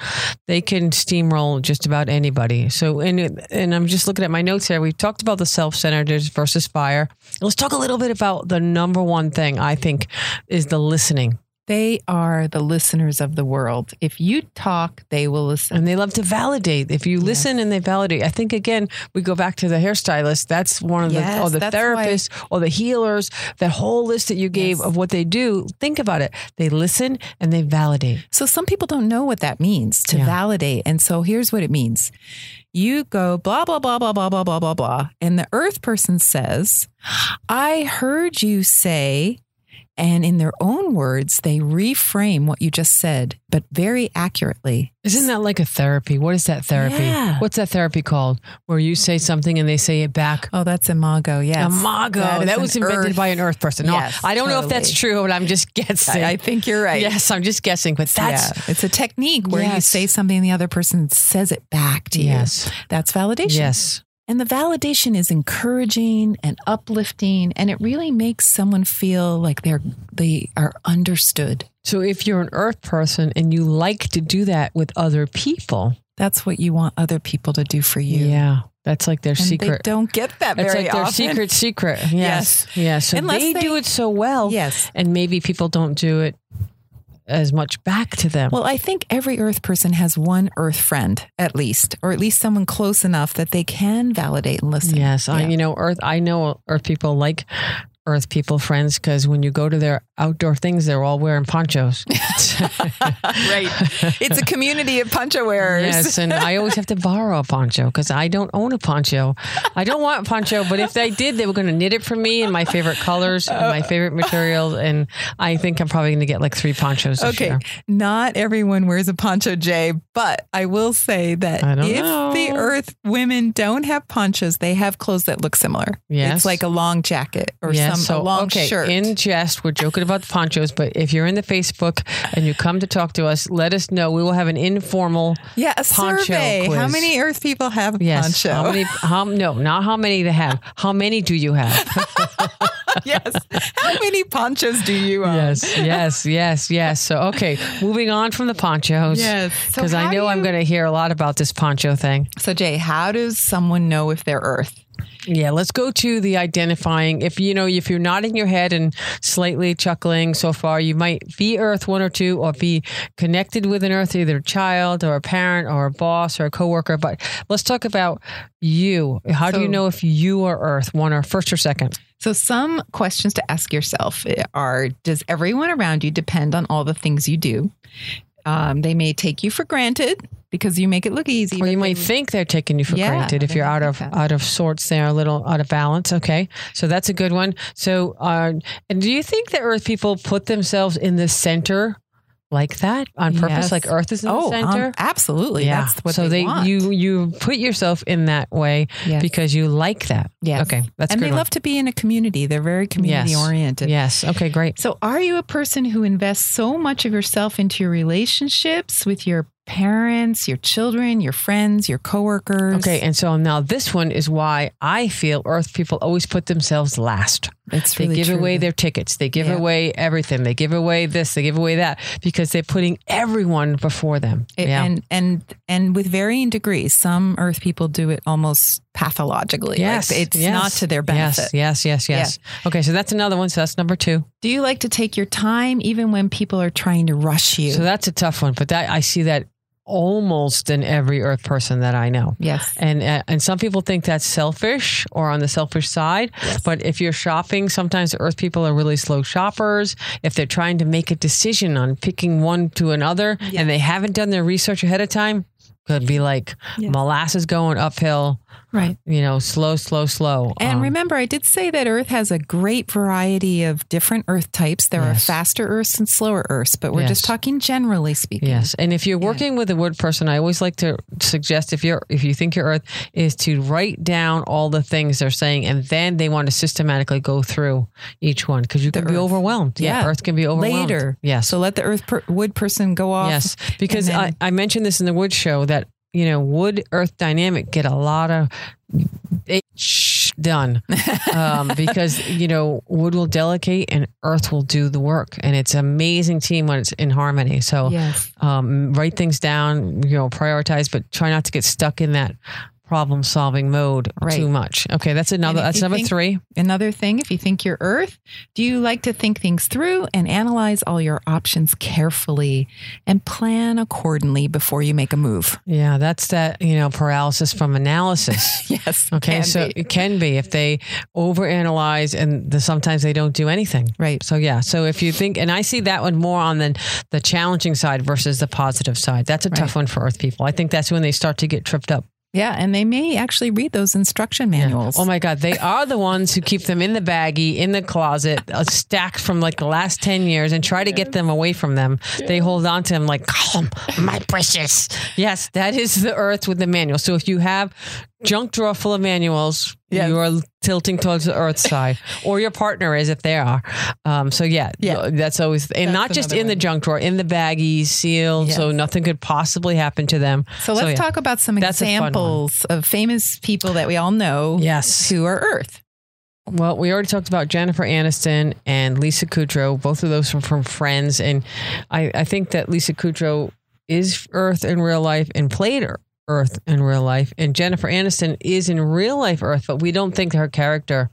they can steamroll just about anybody. So, and and I'm just looking at my notes here. We've talked about the self-centered versus fire. Let's talk a little bit about the number one thing I think is the listening. They are the listeners of the world. If you talk, they will listen. And they love to validate. If you listen and they validate, I think again we go back to the hairstylist. That's one of the Yes, or the that's why- therapists or the healers. That whole list that you gave Yes. of what they do. Think about it. They listen and they validate. So some people don't know what that means to Yeah. validate. And so here's what it means. You go blah, blah, blah, blah, blah, blah, blah, blah, blah. And the earth person says, I heard you say And in their own words, they reframe what you just said, but very accurately. Isn't that like a therapy? What is that therapy? Yeah. What's that therapy called? Where you say something and they say it back. Oh, that's Imago. Yes. Imago. That was invented earth- by an Earth person. No, Yes, I don't know if that's true, but I'm just guessing. I, I think you're right. Yes, I'm just guessing, but that's yeah. It's a technique where you say something and the other person says it back to you. yes, you. That's validation. yes. And the validation is encouraging and uplifting and it really makes someone feel like they're they are understood. So if you're an Earth person and you like to do that with other people, That's what you want other people to do for you. yeah, that's like their And they secret. don't get that It's very like their often. secret secret. Yes, yes. So Unless they, they- do it so well, Yes. and maybe people don't do it as much back to them. Well, I think every Earth person has one Earth friend, at least, or at least someone close enough that they can validate and listen. Yes, I you know Earth. I know Earth people like Earth people friends because when you go to their outdoor things, they're all wearing ponchos. right. It's a community of poncho wearers. yes, and I always have to borrow a poncho because I don't own a poncho. I don't want a poncho, but if they did, they were going to knit it for me in my favorite colors and my favorite materials. And I think I'm probably going to get like three ponchos. This Okay, year. not everyone wears a poncho, Jay, but I will say that if know. the Earth women don't have ponchos, they have clothes that look similar. Yes. It's like a long jacket or Yes, some a long okay, shirt. in jest, we're joking about the ponchos, but if you're in the Facebook and you come to talk to us, let us know. We will have an informal yeah, a poncho survey. How many Earth people have a yes. poncho? How many? How no? Not how many they have. How many do you have? yes. How many ponchos do you own? yes, yes, yes, yes. So okay, moving on from the ponchos. Yes. So because I know do I'm going to hear a lot about this poncho thing. So, Jay, how does someone know if they're Earth? Yeah, let's go to the identifying. If you know, if you're nodding your head and slightly chuckling so far, you might be Earth one or two, or be connected with an Earth, either a child or a parent or a boss or a coworker. But let's talk about you. How do you know if you are Earth one or first or second? So, some questions to ask yourself are Does everyone around you depend on all the things you do? Um, they may take you for granted because you make it look easy. Or you might they- think they're taking you for Yeah, granted if you're out of that. out of sorts. They're a little out of balance. Okay, so that's a good one. So, uh, and do you think that Earth people put themselves in the center like that on purpose? Yes. Like Earth is in oh, the um, center. absolutely. yeah. That's what so they, they, you you put yourself in that way Yes. because you like that. Yeah. Okay, that's and they one. love to be in a community. They're very community Yes. oriented. Yes. Okay. Great. So, are you a person who invests so much of yourself into your relationships with your parents, your children, your friends, your coworkers? Okay. And so now this one is why I feel Earth people always put themselves last. it's They really give true. away their tickets. They give Yeah. away everything. They give away this. They give away that because they're putting everyone before them. It- yeah. and and and with varying degrees. Some Earth people do it almost pathologically. yes. Like, it's yes, not to their benefit. Yes. Yes. Yes. Yes. Okay. So that's another one. So that's number two. Do you like to take your time even when people are trying to rush you? So that's a tough one. But that I see that almost in every Earth person that I know. yes. And uh, and some people think that's selfish or on the selfish side. yes. But if you're shopping, sometimes the Earth people are really slow shoppers. If they're trying to make a decision on picking one to another and they haven't done their research ahead of time, could be like Yeah. molasses going uphill. Right. You know, slow, slow, slow. And Um, remember, I did say that Earth has a great variety of different Earth types. There Yes. are faster Earths and slower Earths, but we're Yes. just talking generally speaking. Yes, and if you're working with a wood person, I always like to suggest if you're if you think your Earth is to write down all the things they're saying, and then they want to systematically go through each one because you The can be Earth. overwhelmed. Yeah, Yeah. Earth can be overwhelmed Later. Yes, So let the Earth per- wood person go off. yes, because and I, I mentioned this in the wood show that you know wood Earth dynamic get a lot of it done um, because you know wood will delegate and Earth will do the work, and it's an amazing team when it's in harmony. So Yes. um, write things down, you know, prioritize, but try not to get stuck in that problem solving mode Right. too much. Okay, that's another. That's number think- three. Another thing, if you think you're Earth, do you like to think things through and analyze all your options carefully and plan accordingly before you make a move? Yeah, that's that. You know, paralysis from analysis. Yes. Okay, so be. it can be if they overanalyze and the, sometimes they don't do anything. Right. So yeah, so if you think, and I see that one more on the the challenging side versus the positive side. That's a tough one for Earth people. I think that's when they start to get tripped up. Yeah, and they may actually read those instruction manuals. Oh my God, they are the ones who keep them in the baggie, in the closet, uh, stacked from like the last 10 years and try to get them away from them. They hold on to them like, oh, my precious. Yes, that is the earth with the manual. So if you have junk drawer full of manuals, Yes. you are tilting towards the earth side, or your partner is if they are. Um, so yeah, Yeah. that's always, and That's not just in the junk drawer, in the baggies, sealed, so nothing could possibly happen to them. So let's yeah. talk about some That's a fun one. examples of famous people that we all know Yes. who are Earth. Well, we already talked about Jennifer Aniston and Lisa Kudrow. Both of those are from Friends, and I, I think that Lisa Kudrow is Earth in real life and played Earth in real life, and Jennifer Aniston is in real life Earth, but we don't think her character.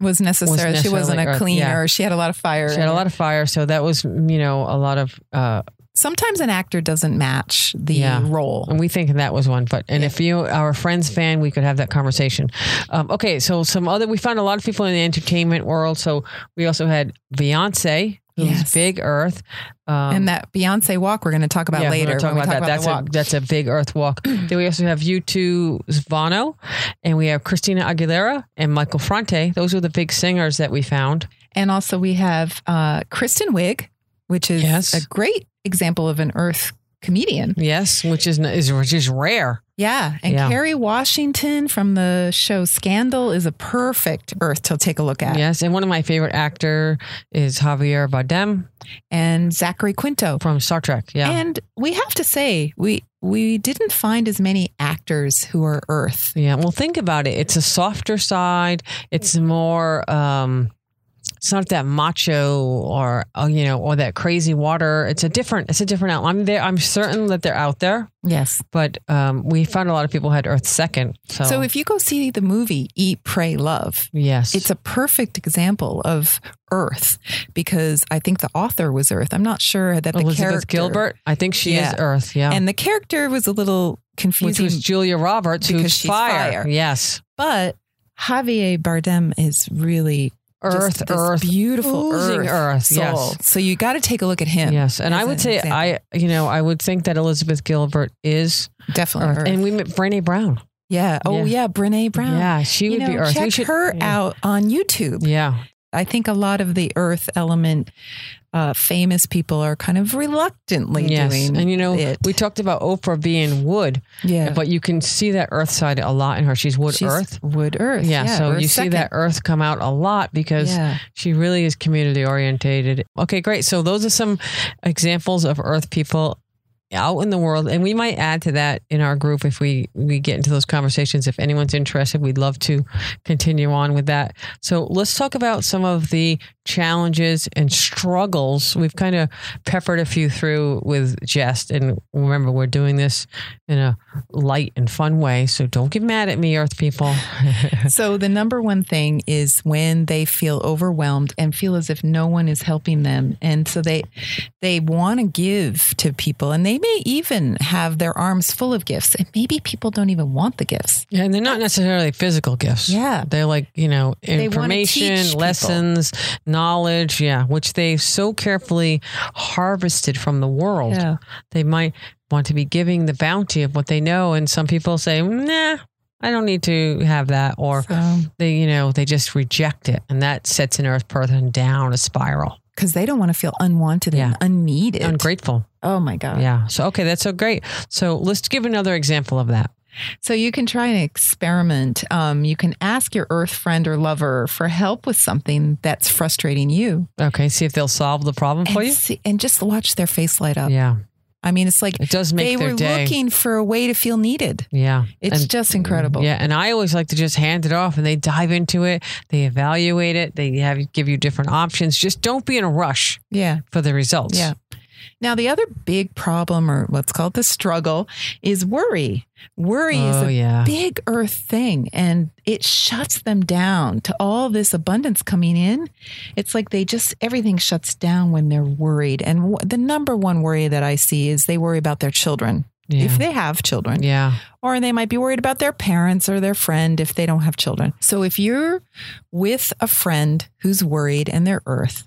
Was necessary. she wasn't a Earth, cleaner. yeah. She had a lot of fire. She had a lot of fire, so that was you know a lot of. Uh, Sometimes an actor doesn't match the Yeah. role. and we think that was one, but and Yeah. if you are a Friends fan, we could have that conversation. Um, okay, so some other we found a lot of people in the entertainment world. So we also had Beyonce, Yes. Big Earth, um, and that Beyonce walk we're going to talk about yeah, later. We're gonna when we talk about that. the that's a that's a big Earth walk. then we also have U2's Bono, and we have Christina Aguilera and Michael Franti. Those are the big singers that we found. And also we have uh, Kristen Wiig, which is Yes. a great example of an Earth comedian. Yes, which is is which is rare. Yeah. And Yeah. Kerry Washington from the show Scandal is a perfect Earth to take a look at. Yes, and one of my favorite actor is Javier Bardem And Zachary Quinto. from Star Trek. Yeah, And we have to say, we we didn't find as many actors who are Earth. Yeah, well, think about it. It's a softer side. It's more. um It's not that macho or oh, you know or that crazy water. It's a different. It's a different. I'm there. I'm certain that they're out there, Yes. but um, we found a lot of people had Earth second. So, So if you go see the movie Eat, Pray, Love, yes, it's a perfect example of Earth because I think the author was Earth. I'm not sure that the Elizabeth character Gilbert. I think she Yeah. is Earth. Yeah, and the character was a little which confusing, was Julia Roberts, because who's she's fire. fire. Yes, but Javier Bardem is really Earth, Earth, beautiful Earth, Earth. soul. Yes. So you got to take a look at him. Yes, and I would an say example. I, you know, I would think that Elizabeth Gilbert is definitely Earth, Earth. and we met Brené Brown. yeah. Oh Yeah. yeah, Brene Brown. Yeah, she You would know, be Earth. check should- her yeah. out on YouTube. Yeah, I think a lot of the Earth element, uh, famous people are kind of reluctantly yes, doing. and you know, it. we talked about Oprah being wood, yeah, but you can see that Earth side a lot in her. She's wood She's Earth. Wood Earth. Yeah, so Earth you see second. that Earth come out a lot because Yeah. she really is community orientated. Okay, great. So those are some examples of Earth people out in the world, and we might add to that in our group if we we get into those conversations. If anyone's interested, we'd love to continue on with that. So let's talk about some of the challenges and struggles. We've kind of peppered a few through with jest, and remember we're doing this in a light and fun way. So don't get mad at me, Earth people. So the number one thing is when they feel overwhelmed and feel as if no one is helping them, and so they they want to give to people, and they may even have their arms full of gifts, and maybe people don't even want the gifts. Yeah, and they're not necessarily physical gifts. Yeah. They're like, you know, wanna teach information, people. Knowledge, yeah, which they so carefully harvested from the world. Yeah. They might want to be giving the bounty of what they know. And some people say, nah, I don't need to have that. Or So, they, you know, they just reject it. And that sets an earth person down a spiral. because they don't want to feel unwanted Yeah. and unneeded. Ungrateful. Oh my God. Yeah. So, okay, that's so great. So let's give another example of that. So you can try an experiment. Um, you can ask your earth friend or lover for help with something that's frustrating you. Okay. See if they'll solve the problem for And, you. see, and just watch their face light up. Yeah. I mean, it's like It does make they were day. looking for a way to feel needed. Yeah. It's And- just incredible. Yeah, and I always like to just hand it off and they dive into it, they evaluate it, they have give you different options. Just don't be in a rush Yeah. for the results. Yeah. Now, the other big problem, or let's call it the struggle, is worry. Worry is Oh a yeah. big earth thing and it shuts them down to all this abundance coming in. It's like they just, everything shuts down when they're worried. And w- the number one worry that I see is they worry about their children. Yeah. If they have children, yeah. or they might be worried about their parents or their friend if they don't have children. So if you're with a friend who's worried and they're earth,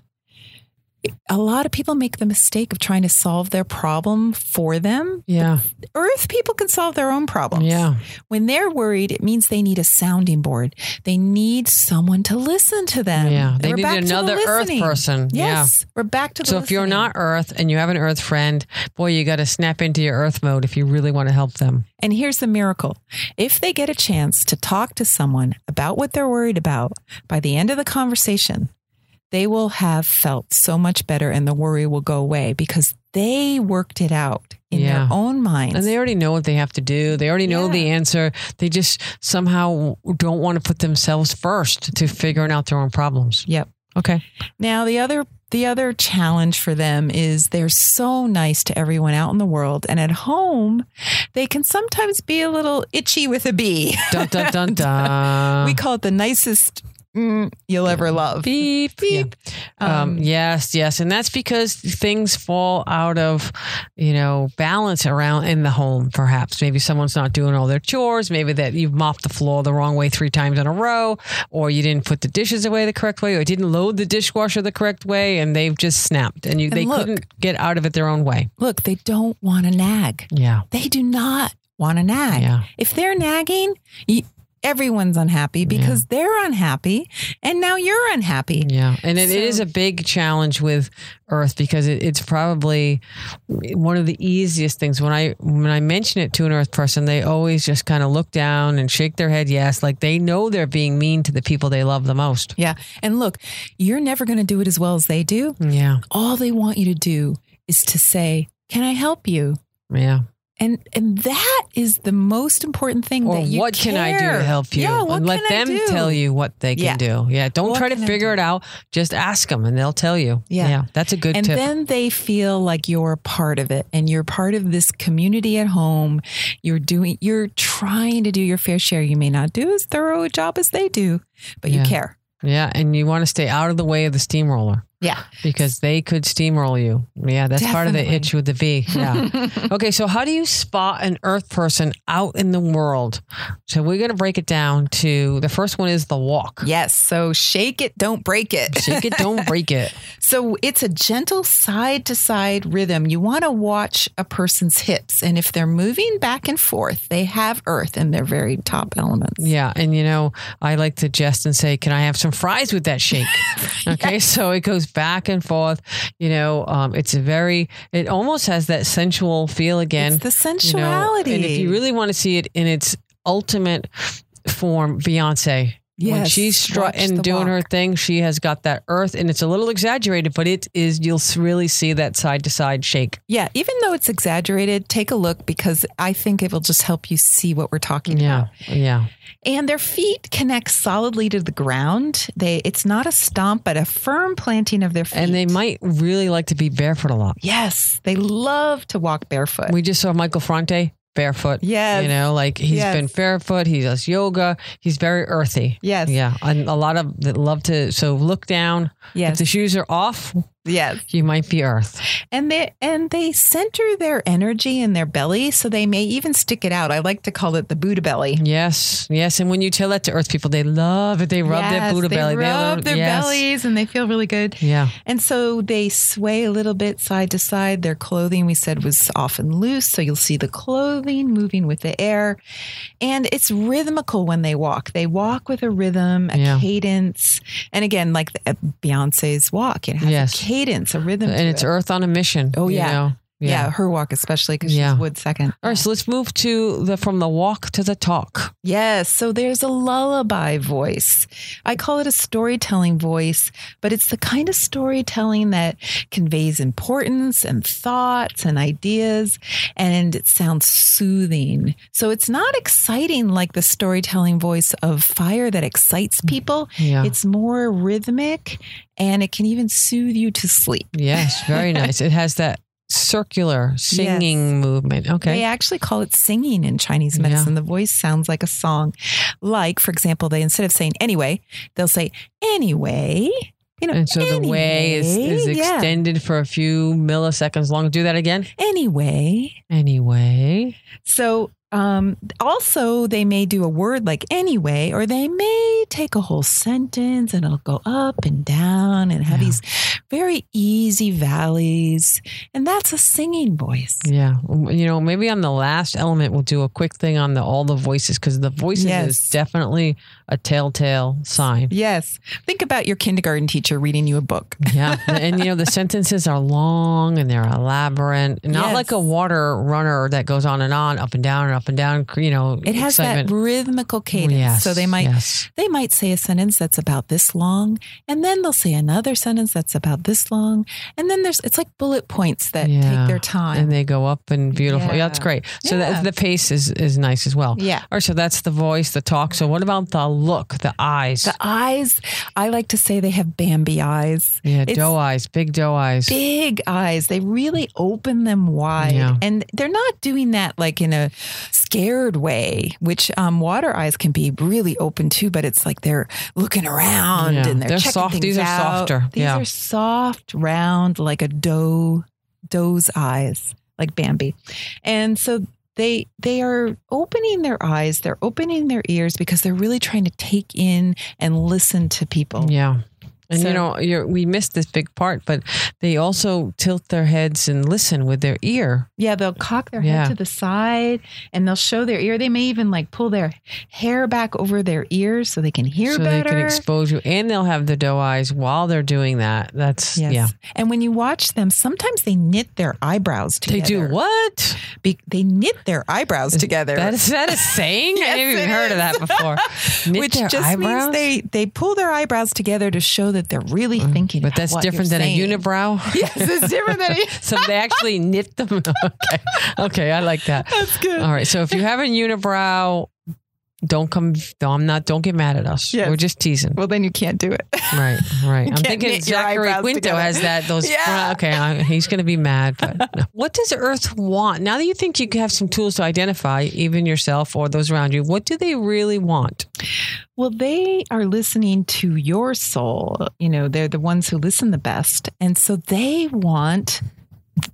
a lot of people make the mistake of trying to solve their problem for them. Yeah. Earth people can solve their own problems. Yeah. When they're worried, it means they need a sounding board. They need someone to listen to them. Yeah. They need to the another Earth listening. person. Yeah. Yes, we're back to the. So if you're not Earth and you have an Earth friend, boy, you got to snap into your Earth mode if you really want to help them. And here's the miracle if they get a chance to talk to someone about what they're worried about, by the end of the conversation, they will have felt so much better and the worry will go away because they worked it out in Yeah. their own minds. And they already know what they have to do. They already know Yeah. the answer. They just somehow don't want to put themselves first to figuring out their own problems. yep. Okay. Now the other the other challenge for them is they're so nice to everyone out in the world and at home they can sometimes be a little itchy with a bee. Dun, dun, dun, dun. we call it the nicest mm, you'll ever love. beep, beep. Um, Um, yes, yes. And that's because things fall out of, you know, balance around in the home, perhaps. Maybe someone's not doing all their chores. Maybe that you've mopped the floor the wrong way three times in a row, or you didn't put the dishes away the correct way, or didn't load the dishwasher the correct way, and they've just snapped and you And they look- couldn't get out of it their own way. Look, they don't want to nag. Yeah. They do not want to nag. Yeah. If they're nagging, you, everyone's unhappy because they're unhappy and now you're unhappy. Yeah, and it, it is a big challenge with Earth because it, it's probably one of the easiest things. When I when I mention it to an Earth person, they always just kind of look down and shake their head yes, like they know they're being mean to the people they love the most. Yeah. And look, you're never going to do it as well as they do. Yeah, All they want you to do is to say, "Can I help you?" yeah. And and that is the most important thing Or that you what can I do to help you? Yeah, what and let them tell you what they can Yeah. do. Yeah, don't What try to figure it out. Just ask them, and they'll tell you. Yeah. that's a good and tip. then they feel like you're a part of it and you're part of this community at home you're doing you're trying to do your fair share you may not do as thorough a job as they do but Yeah. you care yeah, and you want to stay out of the way of the steamroller. Yeah because they could steamroll you. Yeah, that's part of the Definitely. itch with the V. Yeah. okay, so how do you spot an Earth person out in the world? So we're going to break it down to the first one is the walk. yes so shake it don't break it Shake it, don't break it. so it's a gentle side to side rhythm you want to watch a person's hips and if they're moving back and forth they have earth in their very top elements Yeah, and you know, I like to jest and say, "Can I have some fries with that shake?" Okay, so it goes back and forth. You know, um, it's a very, it almost has that sensual feel again. it's the you know, sensuality and if you really want to see it in its ultimate form, Beyonce. When she's strutting, doing her thing, she has got that earth, and it's a little exaggerated, but it is. You'll really see that side to side shake. Yeah, even though it's exaggerated, take a look because I think it will just help you see what we're talking Yeah, about. yeah, And their feet connect solidly to the ground. They it's not a stomp, but a firm planting of their feet. and they might really like to be barefoot a lot. Yes, they love to walk barefoot. We just saw Michael Franti barefoot. Yeah. you know, like he's Yes. been barefoot. He does yoga. He's very earthy. yes. Yeah, and a lot of that love to. So look down. Yeah. If the shoes are off, Yes. you might be earth. And they and they center their energy in their belly, so they may even stick it out. I like to call it the Buddha belly. Yes, yes. And when you tell that to earth people, they love it. They rub their Yes, Buddha they belly. Rub love their yes. bellies and they feel really good. Yeah. And so they sway a little bit side to side. Their clothing, we said, was often loose. So you'll see the clothing moving with the air. And it's rhythmical when they walk. They walk with a rhythm, a Yeah. cadence. And again, like the, uh, Beyonce's walk, it has Yes. a cadence, a rhythm. And it's it. Earth on a mission. Oh, you yeah. know? Yeah. her walk, especially because Yeah. she's wood second. All right, so let's move to the from the walk to the talk. Yes. So there's a lullaby voice. I call it a storytelling voice, but it's the kind of storytelling that conveys importance and thoughts and ideas, and it sounds soothing. So it's not exciting like the storytelling voice of fire that excites mm-hmm. people. Yeah. It's more rhythmic and it can even soothe you to sleep. yes, very nice. It has that circular singing movement. Okay. They actually call it singing in Chinese Yeah. medicine. The voice sounds like a song. Like, for example, they instead of saying anyway, they'll say anyway. You know, And so the way is, is anyway. Yeah. extended for a few milliseconds long. Do that again. Anyway. Anyway. So Um, also, they may do a word like anyway, or they may take a whole sentence and it'll go up and down and have Yeah. these very easy valleys. And that's a singing voice. Yeah. You know, maybe on the last element, we'll do a quick thing on the all the voices because the voices Yes. is definitely a telltale sign. Yes. Think about your kindergarten teacher reading you a book. Yeah. and, you know, the sentences are long and they're elaborate, not Yes. like a water runner that goes on and on, up and down and up and down, you know, It has excitement. that rhythmical cadence. Yes, so they might yes. they might say a sentence that's about this long, and then they'll say another sentence that's about this long, and then there's it's like bullet points that Yeah. take their time. and they go up and beautiful. Yeah, that's great. So Yeah. that the pace is is nice as well. yeah. All right, so that's the voice, the talk. So what about the look, the eyes? The eyes, I like to say they have Bambi eyes. yeah, it's- doe eyes, big doe eyes. Big eyes. They really open them wide. Yeah. And they're not doing that like in a scared way, which um, water eyes can be really open too, but it's like they're looking around Yeah. and they're, They're checking soft. things These are out. softer. These Yeah. are soft, round, like a doe, doe's eyes, like Bambi. And so they they are opening their eyes, they're opening their ears because they're really trying to take in and listen to people. Yeah. And So- you know, you're, we missed this big part, but they also tilt their heads and listen with their ear. Yeah, they'll cock their Yeah. head to the side and they'll show their ear. They may even like pull their hair back over their ears so they can hear so better. they can expose you. And they'll have the doe eyes while they're doing that. That's, Yes. yeah. And when you watch them, sometimes they knit their eyebrows together. They do what? Be- they knit their eyebrows together. That is that a saying? I Yes, never even it heard of that before. Knit which just eyebrows? means they they pull their eyebrows together to show that they're really thinking. Mm. But about that's different than a unibrow. Yes, it's different than a. so they actually knit them. okay. Okay, I like that. That's good. All right. So if you have a unibrow, don't come. No, I'm not. Don't get mad at us. Yes. We're just teasing. Well, then you can't do it. Right, right. I'm thinking knit your Zachary Quinto together. has that. Those. Yeah. Okay, I, he's going to be mad. But no. what does Earth want now that you think you have some tools to identify even yourself or those around you? What do they really want? Well, they are listening to your soul. You know, they're the ones who listen the best. And so they want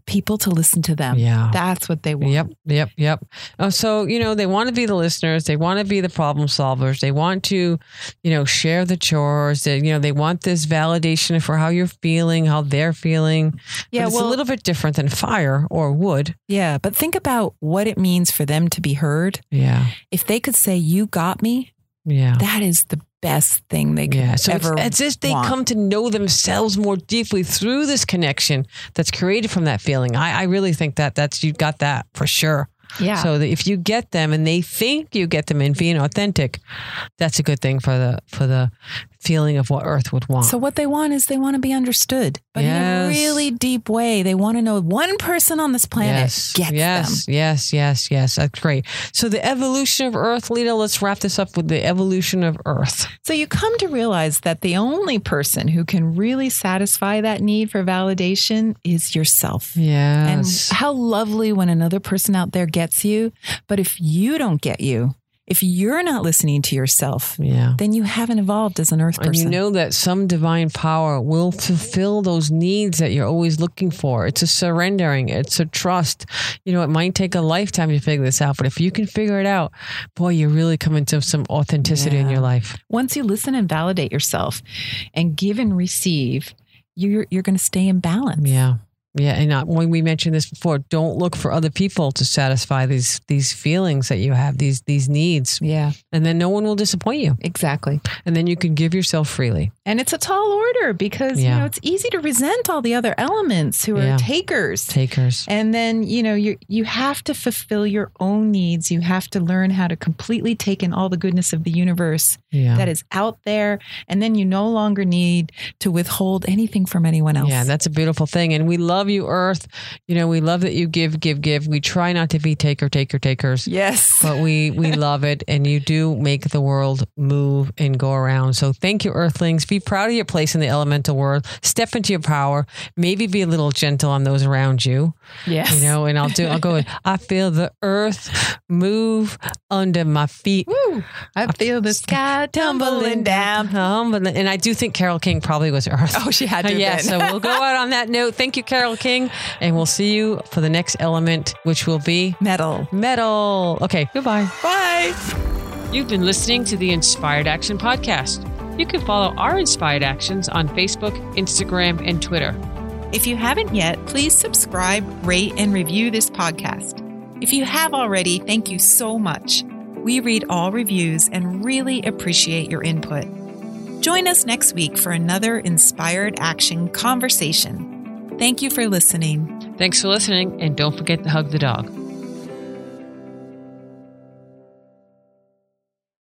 people to listen to them. Yeah. That's what they want. Yep, yep, yep. Oh, so you know they want to be the listeners. They want to be the problem solvers. They want to, you know, share the chores. They, you know, they want this validation for how you're feeling, how they're feeling. Yeah, but it's well- a little bit different than fire or wood. Yeah. But think about what it means for them to be heard. Yeah, If they could say, You got me, yeah. that is the best thing they could Yeah, so ever it's, it's as they want. come to know themselves more deeply through this connection that's created from that feeling. I, I really think that that's you got that for sure. Yeah. So if you get them and they think you get them in being authentic, that's a good thing for the for the feeling of what Earth would want. So what they want is they want to be understood, but in a really deep way. They want to know one person on this planet yes, gets yes, them. yes, yes, yes. That's great. So the evolution of Earth, Lita. Let's wrap this up with the evolution of Earth. So you come to realize that the only person who can really satisfy that need for validation is yourself. Yes. And how lovely when another person out there gets you. But if you don't get you, if you're not listening to yourself, yeah. then you haven't evolved as an earth And person. you know that some divine power will fulfill those needs that you're always looking for. It's a surrendering, it's a trust. You know, it might take a lifetime to figure this out, but if you can figure it out, boy, you really come into some authenticity in your life. Once you listen and validate yourself and give and receive, you're you're going to stay in balance. Yeah. Yeah, and uh, when we mentioned this before, don't look for other people to satisfy these these feelings that you have, these these needs, Yeah, and then no one will disappoint you, exactly. and then you can give yourself freely. And it's a tall order because you know it's easy to resent all the other elements who are Yeah. takers. Takers. And then, you know, you you have to fulfill your own needs. You have to learn how to completely take in all the goodness of the universe Yeah. that is out there. And then you no longer need to withhold anything from anyone else. Yeah, that's a beautiful thing. And we love you, Earth. You know, we love that you give, give, give. We try not to be taker, taker, takers. yes. But we we love it, and you do make the world move and go around. So thank you, Earthlings. Be proud of your place in the elemental world. Step into your power. Maybe be a little gentle on those around you. yes. You know, and I'll do. I'll go. with, I feel the earth move under my feet. Woo. I feel the sky tumbling down. Tumbling. And I do think Carole King probably was Earth. Oh, she had uh, to. have yeah. So we'll go out on that note. Thank you, Carole Metal King, and we'll see you for the next element, which will be Metal. metal. Okay, goodbye. Bye. You've been listening to the Inspired Action Podcast. You can follow our Inspired Actions on Facebook, Instagram, and Twitter. If you haven't yet, please subscribe, rate, and review this podcast. If you have already, thank you so much. We read all reviews and really appreciate your input. Join us next week for another Inspired Action conversation. Thank you for listening. Thanks for listening, and don't forget to hug the dog.